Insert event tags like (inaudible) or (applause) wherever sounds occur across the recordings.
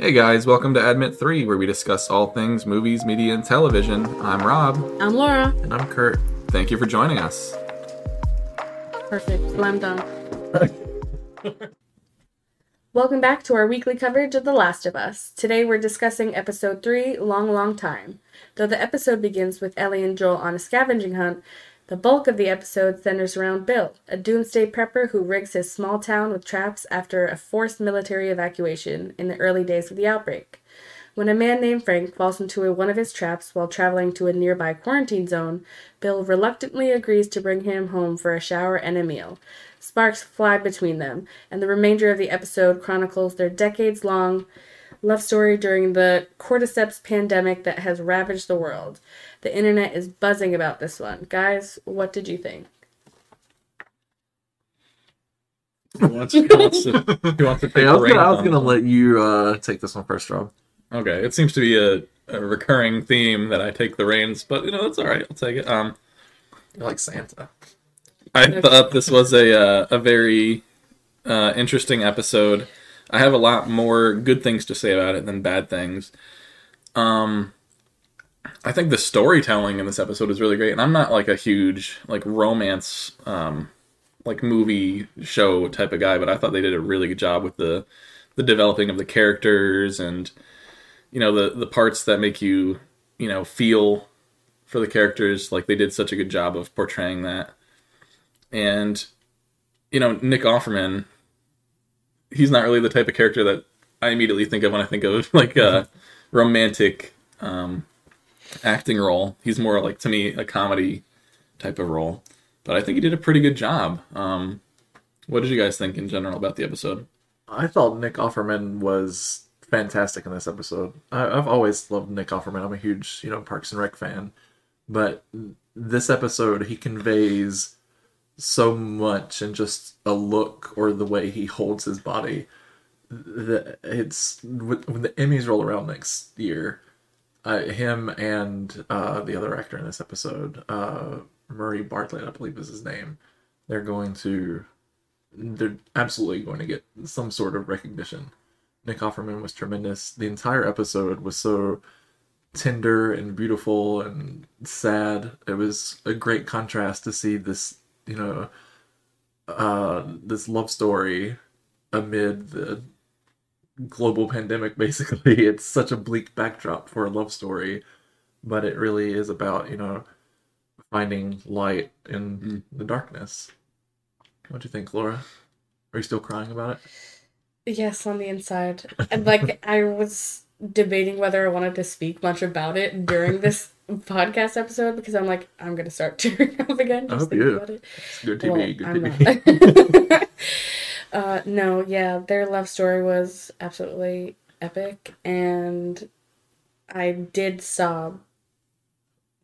Hey guys, welcome to Admit 3, where we discuss all things movies, media, and television. I'm Rob. I'm Laura. And I'm Kurt. Thank you for joining us. Perfect. Slam dunk. Welcome back to our weekly coverage of The Last of Us. Today we're discussing episode 3, Long Long Time. Though the episode begins with Ellie and Joel on a scavenging hunt, the bulk of the episode centers around Bill, a doomsday prepper who rigs his small town with traps after a forced military evacuation in the early days of the outbreak. When a man named Frank falls into one of his traps while traveling to a nearby quarantine zone, Bill reluctantly agrees to bring him home for a shower and a meal. Sparks fly between them, and the remainder of the episode chronicles their decades long love story during the cordyceps pandemic that has ravaged the world. The internet is buzzing about this one. Guys, what did you think? Who wants, who wants to, who wants to take Hey, I the was gonna, I was gonna let you uh, take this one first, Rob. Okay, it seems to be a, a recurring theme that I take the reins, but you know, it's alright, I'll take it. Um, You're like Santa. I thought this was a uh, a very uh, interesting episode. I have a lot more good things to say about it than bad things. Um, I think the storytelling in this episode is really great, and I'm not like a huge like romance um, like movie show type of guy, but I thought they did a really good job with the the developing of the characters and you know the the parts that make you you know feel for the characters. Like they did such a good job of portraying that and you know Nick Offerman, he's not really the type of character that I immediately think of when I think of (laughs) like a romantic um, acting role. He's more like to me a comedy type of role, but I think he did a pretty good job. Um, what did you guys think in general about the episode? I thought Nick Offerman was fantastic in this episode. I, I've always loved Nick Offerman. I'm a huge, you know, Parks and Rec fan, but this episode he conveys so much in just a look or the way he holds his body. That it's when the Emmys roll around next year, uh, him and uh, the other actor in this episode, uh, Murray Bartlett, I believe is his name. They're going to, they're absolutely going to get some sort of recognition. Nick Offerman was tremendous. The entire episode was so tender and beautiful and sad. It was a great contrast to see this, you know, uh, this love story amid the global pandemic. (laughs) Basically, it's such a bleak backdrop for a love story, but it really is about you know finding light in the darkness. What do you think, Laura? Are you still crying about it? Yes, on the inside. (laughs) And like I was debating whether I wanted to speak much about it during this podcast episode because I'm like, I'm gonna start (laughs) tearing up again I just hope thinking you. about it. It's good TV. Well, good I'm TV. (laughs) (laughs) uh, no, yeah, their love story was absolutely epic, and I did sob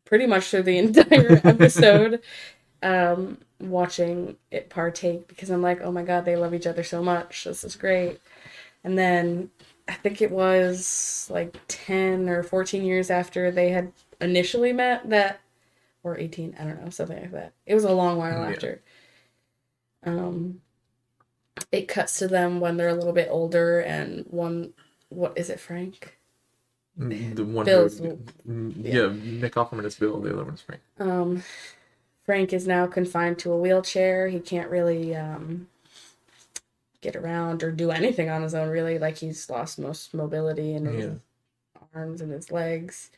pretty much through the entire episode, um, watching it partake because I'm like, oh my god, they love each other so much. This is great. And then I think it was like 10 or 14 years after they had initially met that or 18 i don't know something like that it was a long while Yeah. after um it cuts to them when they're a little bit older and one what is it frank the one Bill's- who, mm, yeah. yeah. Nick Offerman is Bill. The other one is Frank. um frank is now confined to a wheelchair he can't really um get around or do anything on his own really like he's lost most mobility in his Yeah. arms and his legs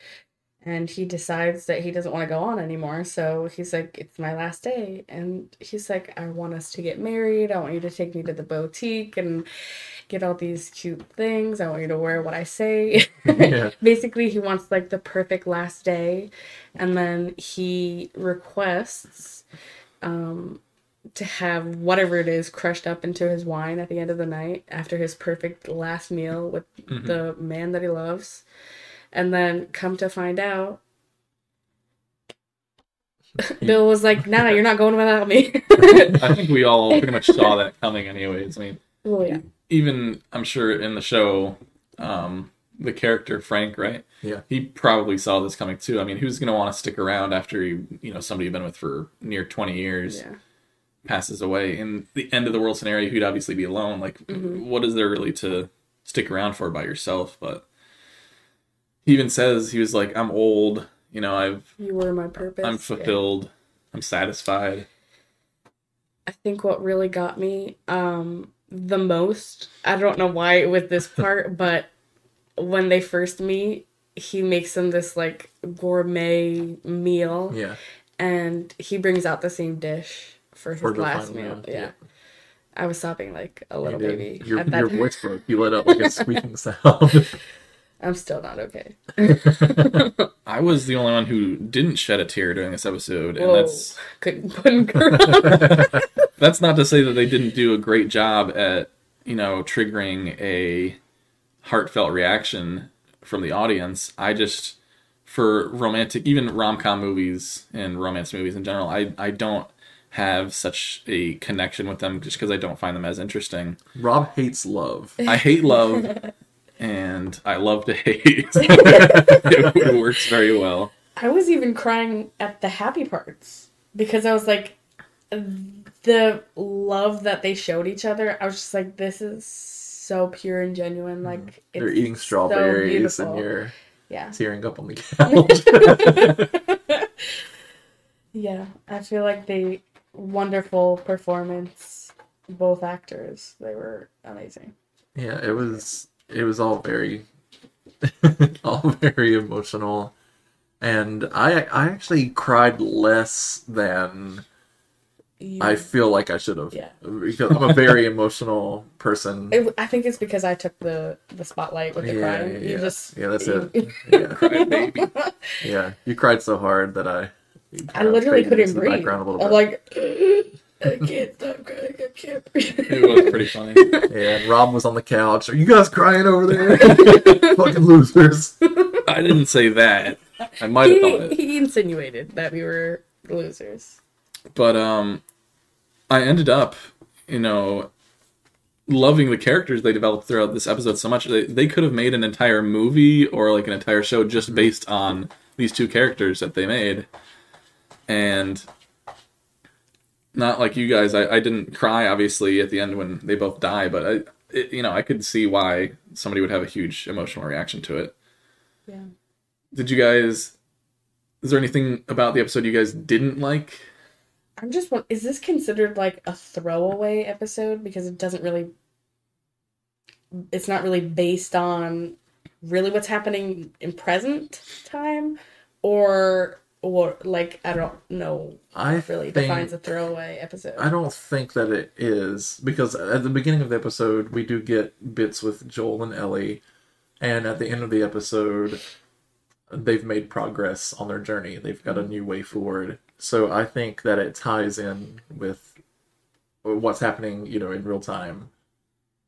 and he decides that he doesn't want to go on anymore so he's like it's my last day. And he's like i want us to get married. I want you to take me to the boutique and get all these cute things. I want you to wear what i say. (laughs) (laughs) Yeah. basically he wants like the perfect last day. And then he requests um to have whatever it is crushed up into his wine at the end of the night after his perfect last meal with Mhm. the man that he loves and then come to find out (laughs) bill was like nah you're not going without me (laughs) I think we all pretty much saw that coming, anyways. I mean, well yeah even I'm sure in the show, um, the character Frank, right? Yeah. He probably saw this coming too. I mean, who's going to want to stick around after he, you know, somebody you've been with for near 20 years yeah passes away in the end of the world scenario? He'd obviously be alone. Like, Mhm. what is there really to stick around for by yourself. But he even says he was like, "I'm old. You know, I've You were my purpose. I'm Yeah. fulfilled. I'm satisfied." I think what really got me um the most, I don't know why with this (laughs) part, but when they first meet, he makes them this like gourmet meal Yeah. and he brings out the same dish for his For last meal. Yeah. yeah. I was sobbing like a little baby. Your, your voice broke. You let out like a squeaking sound. (laughs) I'm still not okay. (laughs) I was the only one who didn't shed a tear during this episode, and Whoa. that's Couldn't couldn't cry. (laughs) that's not to say that they didn't do a great job at you know triggering a heartfelt reaction from the audience i just for romantic even rom-com movies and romance movies in general i i don't have such a connection with them just because i don't find them as interesting Rob hates love. i hate love (laughs) and i love to hate it, (laughs) it works very well I was even crying at the happy parts because I was like, the love that they showed each other. I was just like, this is so pure and genuine. Like Mm-hmm. They're eating strawberries beautiful. and you're yeah, tearing up on the couch. (laughs) yeah. I feel like they wonderful performance. Both actors, they were amazing. yeah, it was it was all very (laughs) all very emotional. And I I actually cried less than You- I feel like I should have. Yeah. Because I'm a very emotional person. It, I think it's because I took the the spotlight with the Yeah, crying. yeah, You yeah. just Yeah, that's you- it. (laughs) Yeah. (laughs) Cry baby. Yeah. You cried so hard that I I literally couldn't into the breathe. background a little I'm bit. like, I can't stop crying. I can't breathe. it was pretty funny (laughs) Yeah, and Rob was on the couch. Are you guys crying over there? (laughs) Fucking losers. i didn't say that i might have thought he, it he insinuated that we were losers. but um i ended up you know loving the characters they developed throughout this episode so much they, they could have made an entire movie or like an entire show just based on these two characters that they made and not like you guys i, I didn't cry obviously at the end when they both die but i it, you know i could see why somebody would have a huge emotional reaction to it Yeah. did you guys is there anything about the episode you guys didn't like I'm just one. Is this considered like a throwaway episode because it doesn't really? It's not really based on really what's happening in present time, or or like I don't know. I really defines a throwaway episode. I don't think that it is because at the beginning of the episode we do get bits with Joel and Ellie, and at the end of the episode, they've made progress on their journey. They've got a new way forward. So I think that it ties in with what's happening, you know, in real time,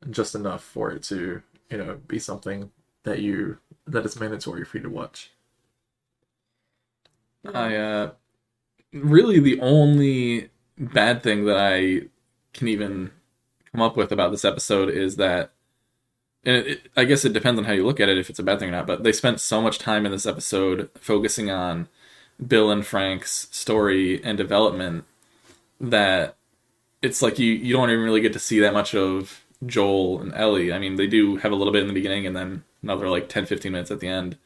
just enough for it to, you know, be something that you that is mandatory for you to watch. I uh really the only bad thing that I can even come up with about this episode is that and it, it- I guess it depends on how you look at it if it's a bad thing or not, but they spent so much time in this episode focusing on Bill and Frank's story and development that it's like you you don't even really get to see that much of Joel and Ellie. I mean, they do have a little bit in the beginning and then another like 10 15 minutes at the end.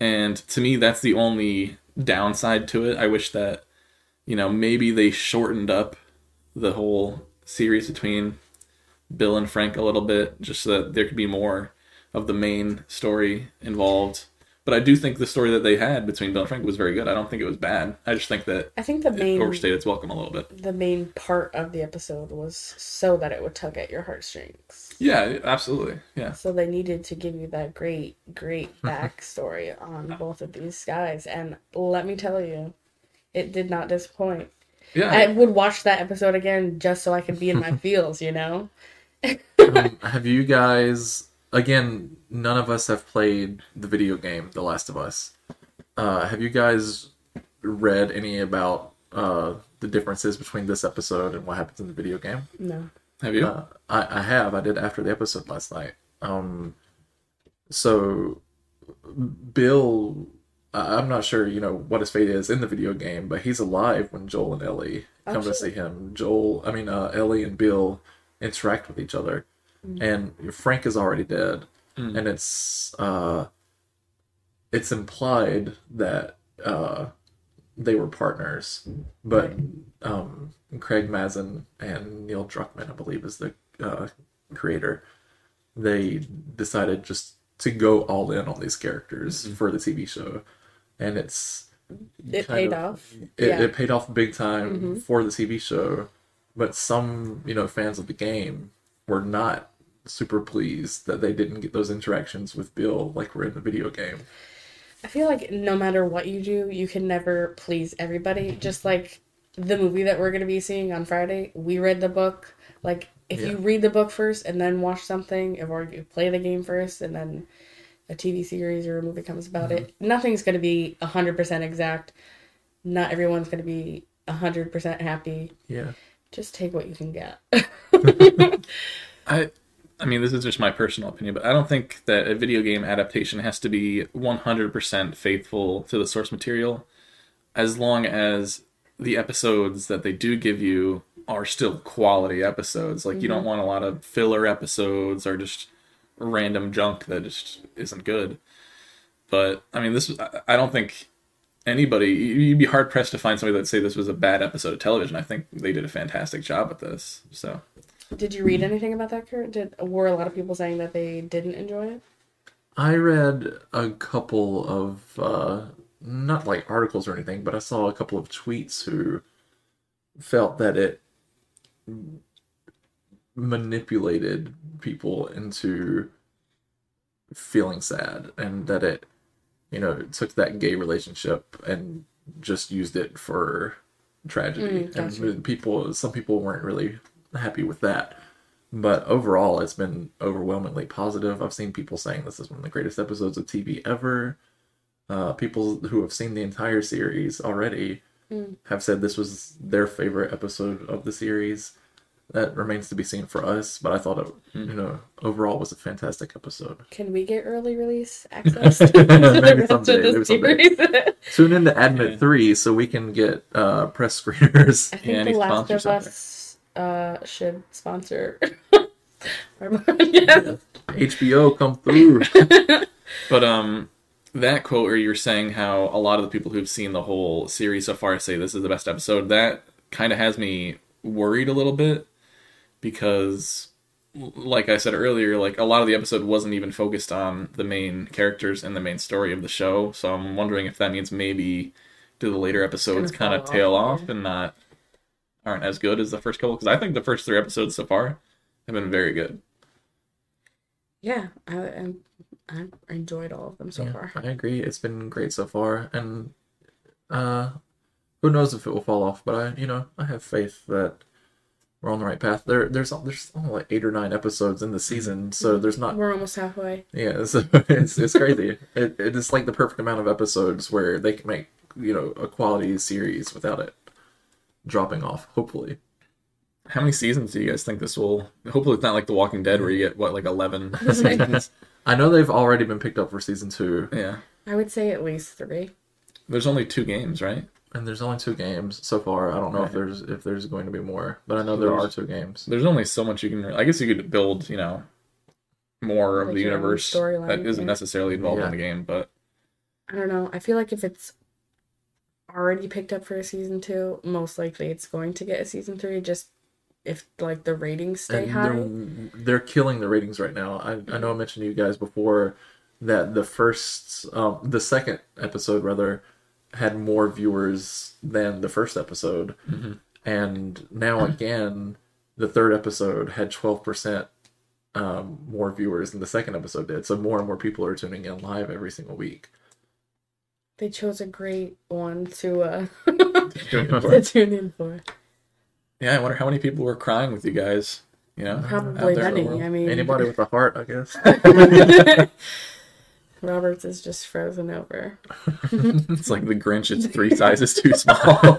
And to me, that's the only downside to it. I wish that, you know, maybe they shortened up the whole series between Bill and Frank a little bit, just so that there could be more of the main story involved. But I do think the story that they had between Bill and Frank was very good. I don't think it was bad. I just think that I think the it main overstayed its welcome a little bit. the main part of the episode was so that it would tug at your heartstrings. Yeah, absolutely. Yeah. So they needed to give you that great, great (laughs) backstory on both of these guys. And let me tell you, it did not disappoint. Yeah. I would watch that episode again just so I could be in my (laughs) feels, you know? um, have you guys again none of us have played the video game the last of us. Uh, have you guys read any about uh, the differences between this episode and what happens in the video game? No. Have you? uh, I, I have. I did after the episode last night. Um, so bill I- i'm not sure you know what his fate is in the video game but he's alive when joel and ellie come to see him. Joel i mean uh, ellie and bill interact with each other and Frank is already dead, Mm. and it's uh, it's implied that uh, they were partners, but um, Craig Mazin and Neil Druckmann, I believe, is the uh, creator. They decided just to go all in on these characters for the TV show, and it's It paid of- off. it, yeah. it paid off big time Mm-hmm. for the TV show, but some you know fans of the game were not super pleased that they didn't get those interactions with Bill like we're in the video game. I feel like no matter what you do, you can never please everybody. Mm-hmm. Just like the movie that we're going to be seeing on Friday, we read the book. Like, if you read the book first and then watch something, or you play the game first and then a TV series or a movie comes about it, mm-hmm. nothing's going to be 100% exact. Not everyone's going to be 100% happy. Yeah, Just take what you can get. (laughs) (laughs) I I mean this is just my personal opinion, but I don't think that a video game adaptation has to be 100% faithful to the source material as long as the episodes that they do give you are still quality episodes. Like you don't mm-hmm. want a lot of filler episodes or just random junk that just isn't good. But I mean this—I I don't think anybody you'd be hard pressed to find somebody that'd say this was a bad episode of television. I think they did a fantastic job with this. So Did you read anything about that, Kurt? Did were a lot of people saying that they didn't enjoy it? I read a couple of uh, not like articles or anything, but I saw a couple of tweets who felt that it manipulated people into feeling sad and that it you know took that gay relationship and just used it for tragedy Mm, gotcha. and people some people weren't really happy with that but overall it's been overwhelmingly positive i've seen people saying this is one of the greatest episodes of tv ever uh, people who have seen the entire series already Mm. have said this was their favorite episode of the series that remains to be seen for us but i thought it you know overall was a fantastic episode Can we get early release (laughs) access? to Maybe the rest of someday, the maybe (laughs) someday. series? tune in to admit Yeah. 3 so we can get uh, press screeners I think Yeah, The Last of sponsors Us uh, should sponsor. (laughs) our- yeah. hbo come through (laughs) But um, that quote where you're saying how a lot of the people who've seen the whole series so far say this is the best episode, that kind of has me worried a little bit because, like I said earlier, like a lot of the episode wasn't even focused on the main characters and the main story of the show. So I'm wondering if that means maybe do the later episodes kind of tail off, off and not aren't as good as the first couple? Because I think the first three episodes so far have been very good. Yeah, I, I, I enjoyed all of them so Yeah, far. I agree. It's been great so far, and uh, who knows if it will fall off? But I, you know, I have faith that we're on the right path. There, there's there's only like eight or nine episodes in the season, so there's not. We're almost halfway. Yeah, (laughs) so it's it's crazy. it, it is like the perfect amount of episodes where they can make you know a quality series without it dropping off. Hopefully, How many seasons do you guys think this will? Hopefully, it's not like The Walking Dead where you get what like eleven (laughs) seasons. I know they've already been picked up for season two, Yeah, I would say at least three. there's only two games, right? and there's only two games so far. I don't know if there's if there's going to be more, but I know there are two games. There's only so much you can. I guess you could build, you know, more of the universe that isn't necessarily involved Yeah. in the game. But I don't know. I feel like if it's already picked up for a season two, most likely it's going to get a season three. Just if like the ratings stay and high. they're, they're killing the ratings right now. I, I know I mentioned to you guys before that the first, um, the second episode rather, had more viewers than the first episode, and now again, the third episode had twelve percent um, more viewers than the second episode did. So more and more people are tuning in live every single week. They chose a great one to uh (laughs) to tune in for. yeah, I wonder how many people were crying with you guys. You know, Probably out there in the many. I mean, Anybody with a heart, I guess. (laughs) Roberts is just frozen over. (laughs) it's like the Grinch. It's three sizes too small.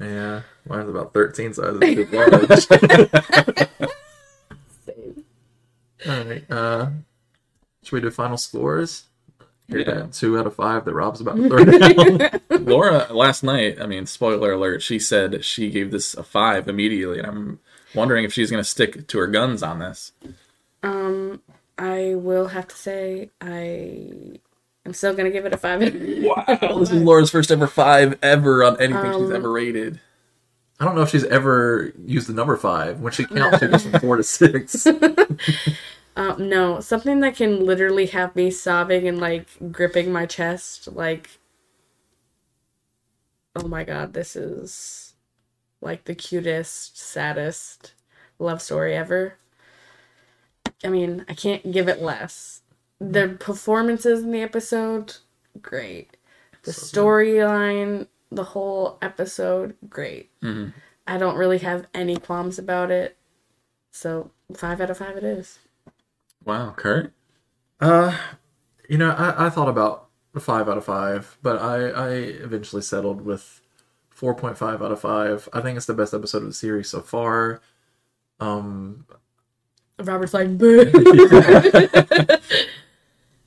yeah, mine's about thirteen sizes too large. All right. Uh, should we do final scores? Hear Yeah. that? Two out of five that Rob's about to throw (laughs) down. (laughs) Laura last night, I mean, spoiler alert, she said she gave this a five immediately, and I'm wondering if she's going to stick to her guns on this. Um, I will have to say I I'm still gonna give it a five. (laughs) Wow, this is Laura's first ever five ever on anything she's Um, ever rated. I don't know if she's ever used the number five when she counts it goes from four to six. Um, no, something that can literally have me sobbing and like gripping my chest, like, oh my god, this is like the cutest, saddest love story ever. I mean, I can't give it less. The performances in the episode, great. The storyline, the whole episode, great. Mhm. I don't really have any qualms about it. So, five out of five it is. Wow, Kurt? Uh, you know, I, I thought about a five out of five, but I, I eventually settled with 4.5 out of five. I think it's the best episode of the series so far. Um, Robert's like, "Boo."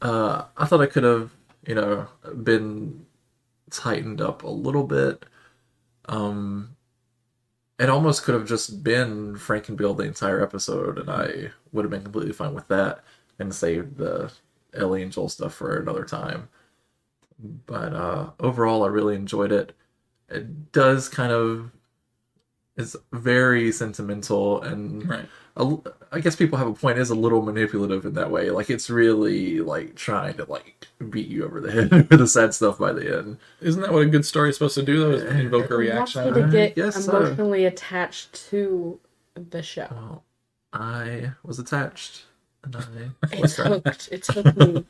uh, I thought it could have, you know, been tightened up a little bit. Um, it almost could have just been Frank and Bill the entire episode, and I would have been completely fine with that and saved the Ellie and Joel stuff for another time. But uh, overall, I really enjoyed it. It does kind of is very sentimental and Right. a, I guess people have a point is a little manipulative in that way. Like it's really like trying to like beat you over the head (laughs) with the sad stuff by the end. Isn't that what a good story is supposed to do, though? Is invoke a reaction? you out of to it? get guess so. emotionally attached to the show. Well, I was attached, and I (laughs) It's hooked. It's hooked me.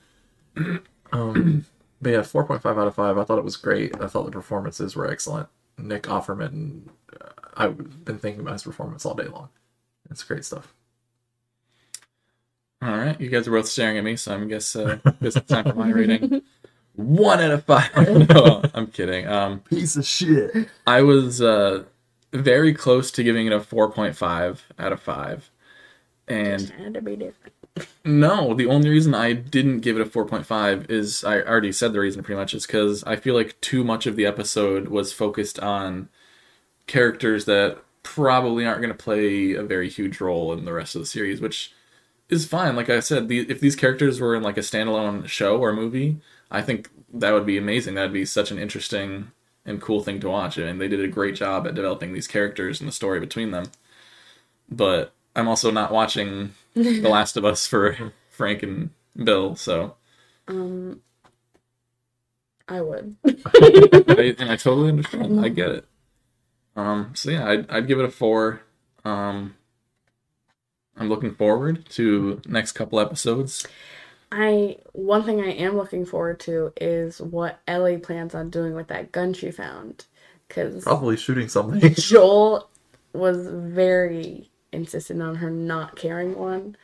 (laughs) um, but yeah, four point five out of five. I thought it was great. I thought the performances were excellent. Nick Offerman, uh, I've been thinking about his performance all day long. It's great stuff. All right, you guys are both staring at me, so I guess uh, guess it's time for my rating. (laughs) One out of five. (laughs) no, I'm kidding. Um, Piece of shit. I was uh, very close to giving it a 4.5 out of five, and Had to be different. No, the only reason I didn't give it a 4.5 is I already said the reason pretty much is because I feel like too much of the episode was focused on characters that probably aren't going to play a very huge role in the rest of the series, which is fine. Like I said, the, if these characters were in like a standalone show or movie, I think that would be amazing. That'd be such an interesting and cool thing to watch. And they did a great job at developing these characters and the story between them. But I'm also not watching The (laughs) Last of Us for Frank and Bill, so Um, I would. I, and I totally understand. I (laughs) get it. Um, so yeah, I'd, I'd give it a four. Um, I'm looking forward to next couple episodes. I one thing I am looking forward to is what Ellie plans on doing with that gun she found, because Probably shooting something. (laughs) Joel was very insistent on her not carrying one.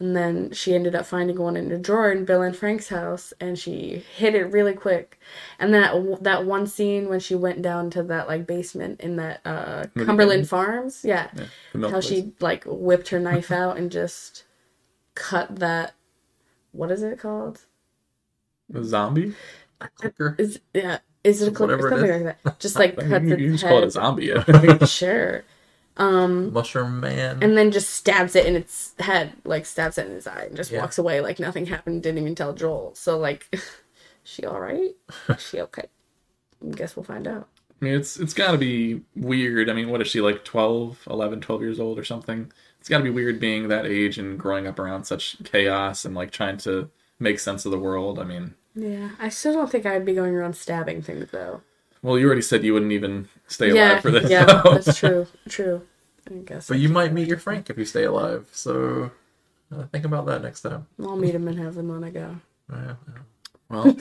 And then she ended up finding one in a drawer in Bill and Frank's house, and she hid it really quick. And that that one scene when she went down to that like basement in that uh, Cumberland Farms, yeah, Yeah, how place. she like whipped her knife (laughs) out and just cut that. What is it called? The zombie. Clicker. Is yeah? Is it a clip or Whatever it something like that? Just like (laughs) cuts you, its you just head. call it a zombie. yeah. (laughs) sure. Um, Mushroom Man. and then just stabs it in its head, like stabs it in his eye, and just Yeah. walks away like nothing happened. Didn't even tell Joel. So like, (laughs) she all right? (laughs) she okay? I guess we'll find out. I mean, it's it's got to be weird. I mean, what is she like 12, 11, 12 years old or something? It's got to be weird being that age and growing up around such chaos and like trying to make sense of the world. I mean, Yeah, I still don't think I'd be going around stabbing things though. Well, you already said you wouldn't even stay alive yeah, for this. yeah, so- that's true. True. I guess but you might meet your Frank if you stay alive. So uh, think about that next time. I'll meet him in heaven when I go. Yeah, Well,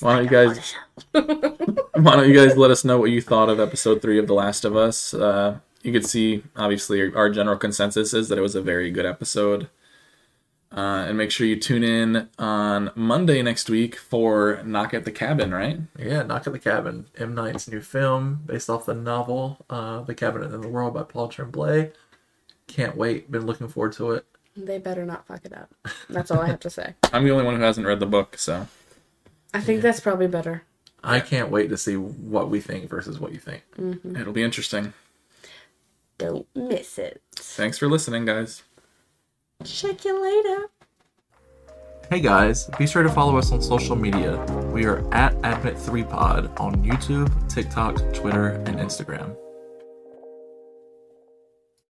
why don't you guys (laughs) why don't you guys let us know what you thought of episode three of The Last of Us? Uh, you could see obviously our general consensus is that it was a very good episode. Uh, and make sure you tune in on Monday next week for Knock at the Cabin, right? yeah. Knock at the Cabin. M Night's new film based off the novel uh, "The Cabinet in the World" by Paul Tremblay. Can't wait. Been looking forward to it. They better not fuck it up. That's all I have to say. (laughs) I'm the only one who hasn't read the book, so I think that's probably better. I can't wait to see what we think versus what you think. It'll be interesting. Don't miss it. Thanks for listening, guys. Check you later. Hey guys, be sure to follow us on social media. We are at Admit3Pod on YouTube, TikTok, Twitter, and Instagram.